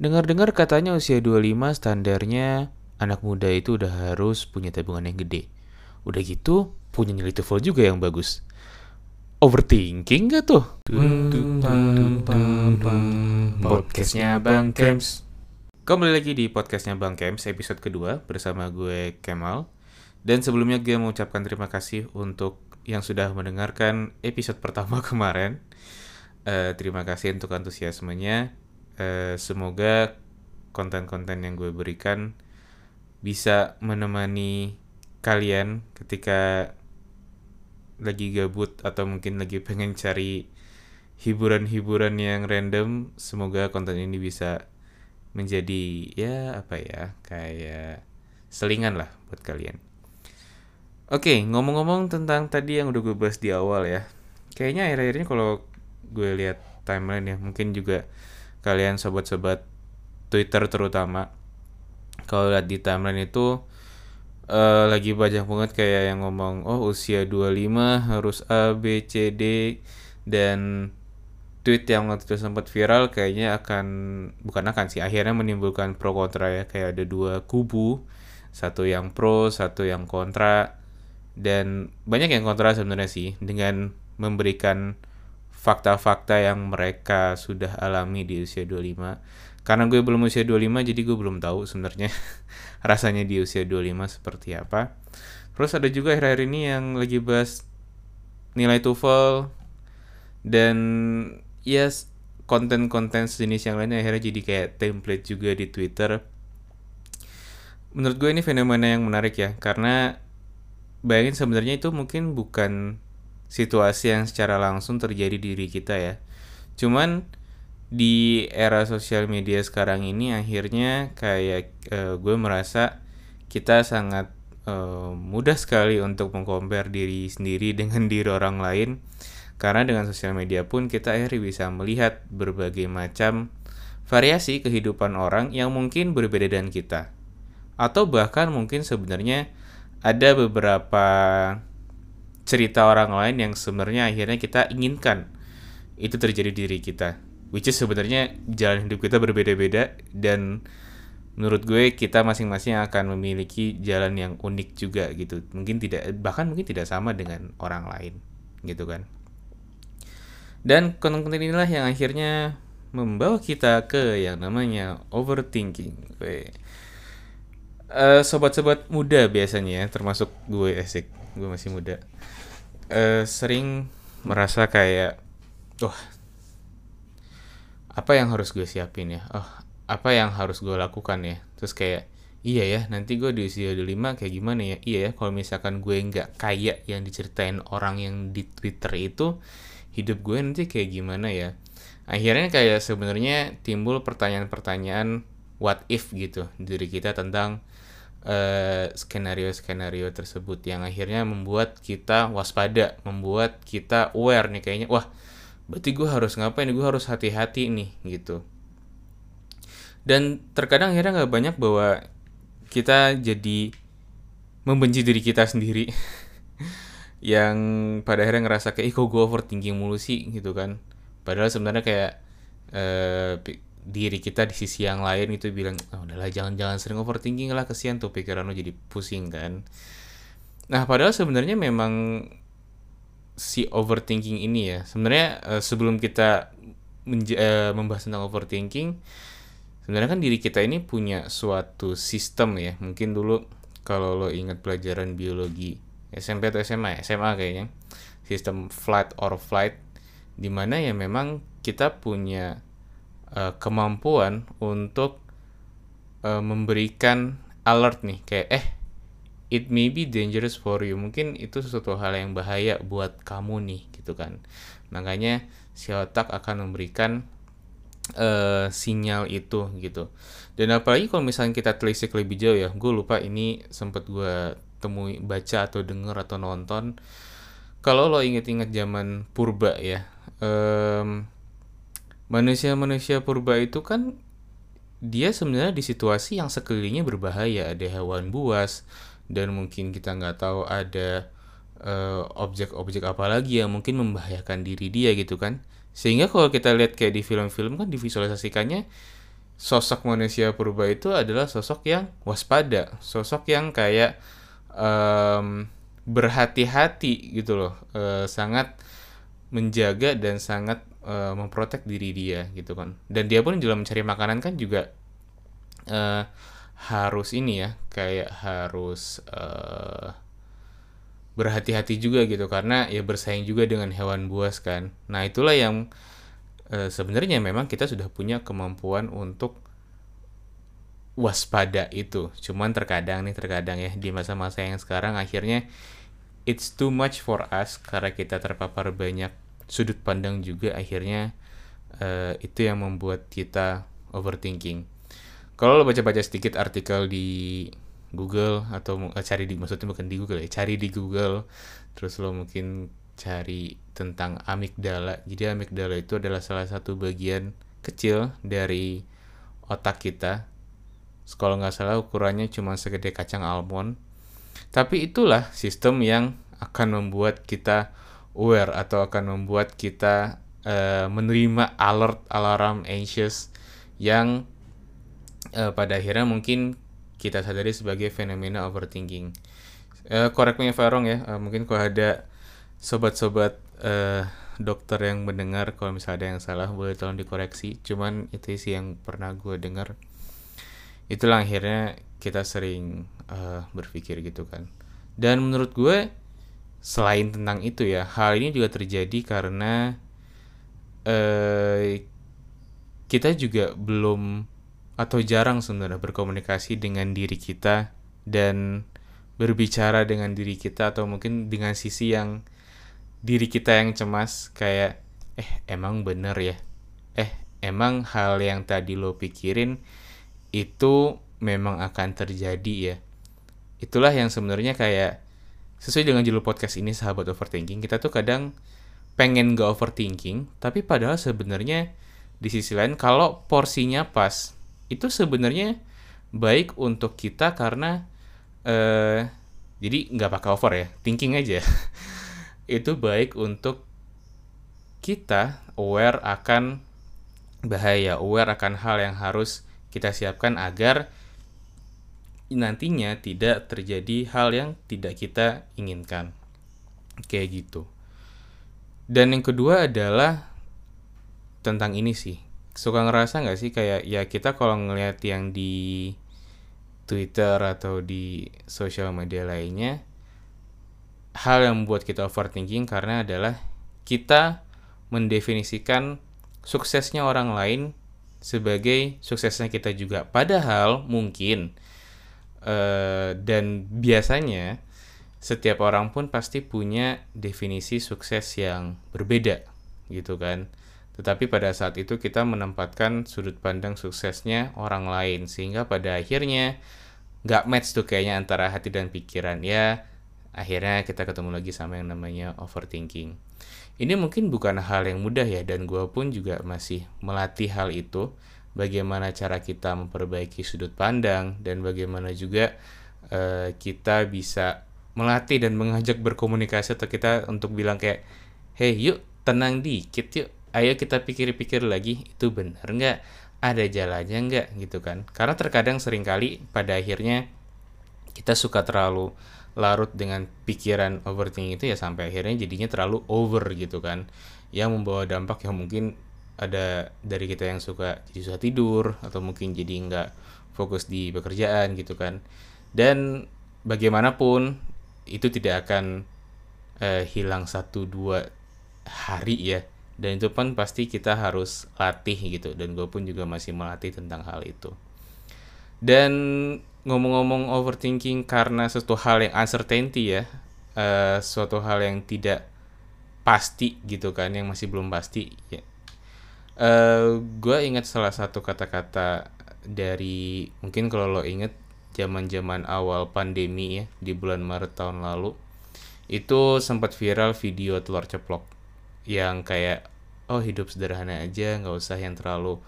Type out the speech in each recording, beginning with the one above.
Dengar-dengar katanya usia 25 standarnya anak muda itu udah harus punya tabungan yang gede. Udah gitu, punya nilai TOEFL juga yang bagus. Overthinking gak tuh? Podcastnya Bang Kems. Kembali lagi di podcastnya Bang Kems episode kedua bersama gue Kemal. Dan sebelumnya gue mengucapkan terima kasih untuk yang sudah mendengarkan episode pertama kemarin. Uh, terima kasih untuk antusiasmenya. Uh, semoga konten-konten yang gue berikan bisa menemani kalian ketika lagi gabut atau mungkin lagi pengen cari hiburan-hiburan yang random. Semoga konten ini bisa menjadi ya apa ya kayak selingan lah buat kalian. Oke, ngomong-ngomong tentang tadi yang udah gue bahas di awal ya. Kayaknya akhir-akhir ini kalau gue lihat timeline ya, mungkin juga kalian sobat-sobat Twitter terutama kalau lihat di timeline itu uh, lagi banyak banget kayak yang ngomong oh usia 25 harus A B C D dan tweet yang waktu itu sempat viral kayaknya akan bukan akan sih akhirnya menimbulkan pro kontra ya. Kayak ada dua kubu satu yang pro satu yang kontra dan banyak yang kontra sebenarnya sih dengan memberikan fakta-fakta yang mereka sudah alami di usia 25. Karena gue belum usia 25 jadi gue belum tahu sebenarnya rasanya di usia 25 seperti apa. Terus ada juga akhir-akhir ini yang lagi bahas nilai TOEFL dan yes, konten-konten sejenis yang lainnya akhirnya jadi kayak template juga di Twitter. Menurut gue ini fenomena yang menarik ya karena bayangin sebenarnya itu mungkin bukan situasi yang secara langsung terjadi di diri kita ya. Cuman di era sosial media sekarang ini akhirnya kayak uh, gue merasa kita sangat uh, mudah sekali untuk mengcompare diri sendiri dengan diri orang lain karena dengan sosial media pun kita akhirnya bisa melihat berbagai macam variasi kehidupan orang yang mungkin berbeda dengan kita atau bahkan mungkin sebenarnya ada beberapa cerita orang lain yang sebenarnya akhirnya kita inginkan itu terjadi di diri kita. Which is sebenarnya jalan hidup kita berbeda-beda dan menurut gue kita masing-masing akan memiliki jalan yang unik juga gitu. Mungkin tidak bahkan mungkin tidak sama dengan orang lain gitu kan. Dan konten-konten inilah yang akhirnya membawa kita ke yang namanya overthinking. Gue uh, sobat-sobat muda biasanya termasuk gue asik gue masih muda. Uh, sering merasa kayak wah apa yang harus gue siapin ya? Oh apa yang harus gue lakukan ya? Terus kayak iya ya nanti gue di usia 25 kayak gimana ya? Iya ya kalau misalkan gue nggak kayak yang diceritain orang yang di twitter itu hidup gue nanti kayak gimana ya? Akhirnya kayak sebenarnya timbul pertanyaan-pertanyaan what if? gitu diri kita tentang Eh, skenario-skenario uh, tersebut yang akhirnya membuat kita waspada, membuat kita aware nih kayaknya, wah berarti gue harus ngapain, gue harus hati-hati nih gitu. Dan terkadang akhirnya nggak banyak bahwa kita jadi membenci diri kita sendiri. Yang pada akhirnya ngerasa kayak ih kok gue overthinking mulu sih? gitu kan. Padahal sebenarnya kayak uh, diri kita di sisi yang lain itu bilang oh, udahlah jangan-jangan sering overthinking lah kesian tuh pikiran lo jadi pusing kan. Nah padahal sebenarnya memang si overthinking ini ya sebenarnya uh, sebelum kita uh, membahas tentang overthinking sebenarnya kan diri kita ini punya suatu sistem ya. Mungkin dulu kalau lo ingat pelajaran biologi SMP atau SMA SMA kayaknya sistem flight or flight di mana ya memang kita punya uh, kemampuan untuk uh, memberikan alert nih kayak eh it may be dangerous for you. Mungkin itu sesuatu hal yang bahaya buat kamu nih gitu kan. Makanya si otak akan memberikan uh, sinyal itu gitu. Dan apalagi kalau misalnya kita telisik lebih jauh ya gue lupa ini sempat gue temui baca atau denger atau nonton. Kalau lo inget-inget zaman purba ya um, manusia-manusia purba itu kan dia sebenarnya di situasi yang sekelilingnya berbahaya. Ada hewan buas dan mungkin kita nggak tahu ada uh, objek-objek apa lagi yang mungkin membahayakan diri dia gitu kan. Sehingga kalau kita lihat kayak di film-film kan divisualisasikannya sosok manusia purba itu adalah sosok yang waspada, sosok yang kayak um, berhati-hati gitu loh, uh, sangat menjaga dan sangat uh, memprotek diri dia gitu kan. Dan dia pun dalam mencari makanan kan juga uh, harus ini ya, kayak harus uh, berhati-hati juga gitu karena ya bersaing juga dengan hewan buas kan. Nah itulah yang e, sebenarnya memang kita sudah punya kemampuan untuk waspada itu. Cuman terkadang nih terkadang ya di masa-masa yang sekarang akhirnya it's too much for us karena kita terpapar banyak sudut pandang juga akhirnya uh, itu yang membuat kita overthinking. Kalau lo baca-baca sedikit artikel di Google atau uh, cari di maksudnya bukan di Google ya, cari di Google terus lo mungkin cari tentang amigdala. Jadi amigdala itu adalah salah satu bagian kecil dari otak kita. Kalau nggak salah ukurannya cuma segede kacang almond. Tapi itulah sistem yang akan membuat kita aware atau akan membuat kita uh, menerima alert, alarm, anxious yang uh, pada akhirnya mungkin kita sadari sebagai fenomena overthinking. Uh, correct me if I'm wrong ya. Uh, mungkin kalau ada sobat-sobat uh, dokter yang mendengar kalau misalnya ada yang salah boleh tolong dikoreksi cuman itu sih yang pernah gue dengar itulah akhirnya kita sering uh, berpikir gitu kan dan menurut gue selain tentang itu ya hal ini juga terjadi karena uh, kita juga belum atau jarang sebenarnya berkomunikasi dengan diri kita dan berbicara dengan diri kita atau mungkin dengan sisi yang diri kita yang cemas kayak eh emang bener ya? Eh emang hal yang tadi lo pikirin itu memang akan terjadi ya? Itulah yang sebenarnya kayak sesuai dengan judul podcast ini sahabat overthinking kita tuh kadang pengen gak overthinking tapi padahal sebenarnya di sisi lain kalau porsinya pas itu sebenarnya baik untuk kita karena eh jadi nggak pakai over ya thinking aja. Itu baik untuk kita aware akan bahaya, aware akan hal yang harus kita siapkan agar nantinya tidak terjadi hal yang tidak kita inginkan. Kayak gitu. Dan yang kedua adalah tentang ini sih. Suka ngerasa nggak sih kayak ya kita kalau ngelihat yang di Twitter atau di sosial media lainnya hal yang membuat kita overthinking karena adalah kita mendefinisikan suksesnya orang lain sebagai suksesnya kita juga. Padahal mungkin uh, dan biasanya setiap orang pun pasti punya definisi sukses yang berbeda gitu kan. Tetapi pada saat itu kita menempatkan sudut pandang suksesnya orang lain sehingga pada akhirnya nggak match tuh kayaknya antara hati dan pikiran ya akhirnya kita ketemu lagi sama yang namanya overthinking. Ini mungkin bukan hal yang mudah ya dan gue pun juga masih melatih hal itu. Bagaimana cara kita memperbaiki sudut pandang dan bagaimana juga uh, kita bisa melatih dan mengajak berkomunikasi atau kita untuk bilang kayak, hey yuk tenang dikit yuk, ayo kita pikir-pikir lagi itu benar nggak, ada jalannya nggak? Gitu kan? Karena terkadang sering kali pada akhirnya kita suka terlalu larut dengan pikiran overthinking itu ya sampai akhirnya jadinya terlalu over gitu kan. Yang membawa dampak yang mungkin ada dari kita yang suka jadi susah tidur atau mungkin jadi nggak fokus di pekerjaan gitu kan dan bagaimanapun itu tidak akan uh, hilang satu dua hari ya dan itu pun pasti kita harus latih gitu dan gue pun juga masih melatih tentang hal itu dan ngomong-ngomong overthinking karena suatu hal yang uncertainty ya, uh, suatu hal yang tidak pasti gitu kan, yang masih belum pasti. Ya. Uh, eh, gue ingat salah satu kata-kata dari mungkin kalau lo inget zaman-zaman awal pandemi ya di bulan Maret tahun lalu itu sempat viral video telur ceplok yang kayak oh hidup sederhana aja nggak usah yang terlalu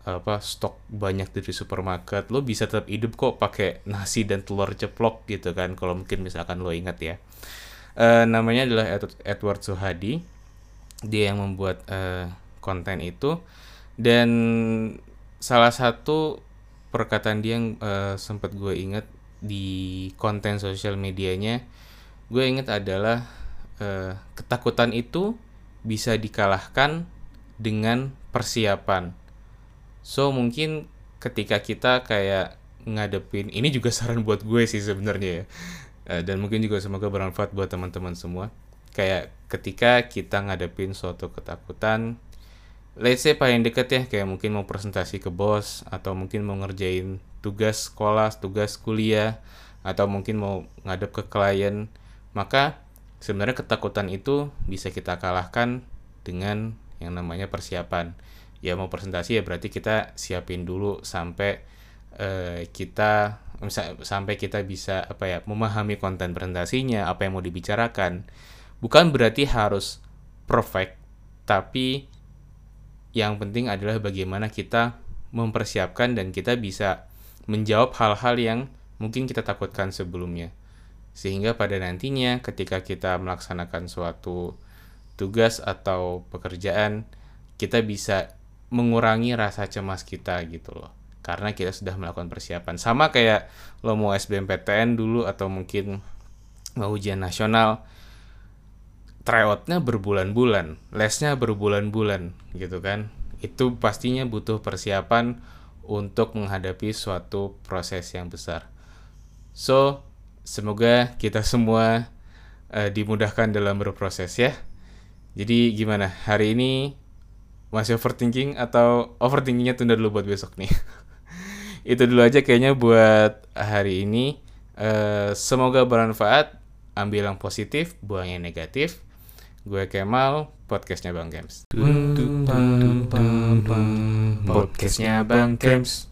apa stok banyak dari supermarket. Lo bisa tetap hidup kok pakai nasi dan telur ceplok gitu kan kalau mungkin misalkan lo ingat ya. Uh, namanya adalah Edward Suhadi. Dia yang membuat uh, konten itu. Dan salah satu perkataan dia yang uh, sempat gue inget di konten sosial medianya gue inget adalah uh, ketakutan itu bisa dikalahkan dengan persiapan. So mungkin ketika kita kayak ngadepin ini juga saran buat gue sih sebenarnya ya. Uh, dan mungkin juga semoga bermanfaat buat teman-teman semua. Kayak ketika kita ngadepin suatu ketakutan let's say paling deket ya kayak mungkin mau presentasi ke bos atau mungkin mau ngerjain tugas sekolah, tugas kuliah atau mungkin mau ngadep ke klien, maka sebenarnya ketakutan itu bisa kita kalahkan dengan yang namanya persiapan. Ya mau presentasi ya berarti kita siapin dulu sampai uh, kita sampai kita bisa apa ya memahami konten presentasinya, apa yang mau dibicarakan. Bukan berarti harus perfect, tapi yang penting adalah bagaimana kita mempersiapkan dan kita bisa menjawab hal-hal yang mungkin kita takutkan sebelumnya. Sehingga pada nantinya ketika kita melaksanakan suatu tugas atau pekerjaan, kita bisa mengurangi rasa cemas kita gitu loh. Karena kita sudah melakukan persiapan. Sama kayak lo mau SBMPTN dulu atau mungkin mau ujian nasional, tryoutnya berbulan-bulan, lesnya berbulan-bulan gitu kan. Itu pastinya butuh persiapan untuk menghadapi suatu proses yang besar. So, semoga kita semua uh, dimudahkan dalam berproses ya. Jadi gimana? Hari ini masih overthinking atau overthinkingnya tunda dulu buat besok nih? Itu dulu aja kayaknya buat hari ini. Uh, semoga bermanfaat. Ambil yang positif, buang yang negatif. Gue Kemal, podcastnya Bang Games. Podcastnya Bang Games.